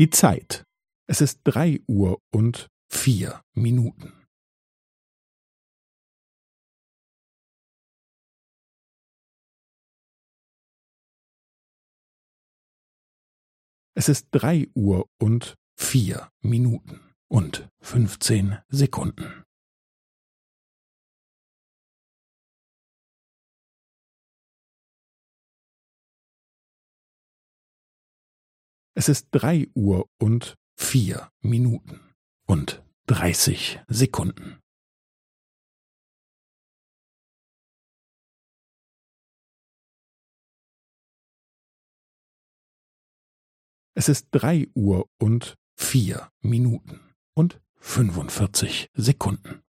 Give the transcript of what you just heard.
Die Zeit. Es ist drei Uhr und vier Minuten. Es ist drei Uhr und vier Minuten und fünfzehn Sekunden. Es ist drei Uhr und vier Minuten und dreißig Sekunden. Es ist drei Uhr und vier Minuten und fünfundvierzig Sekunden.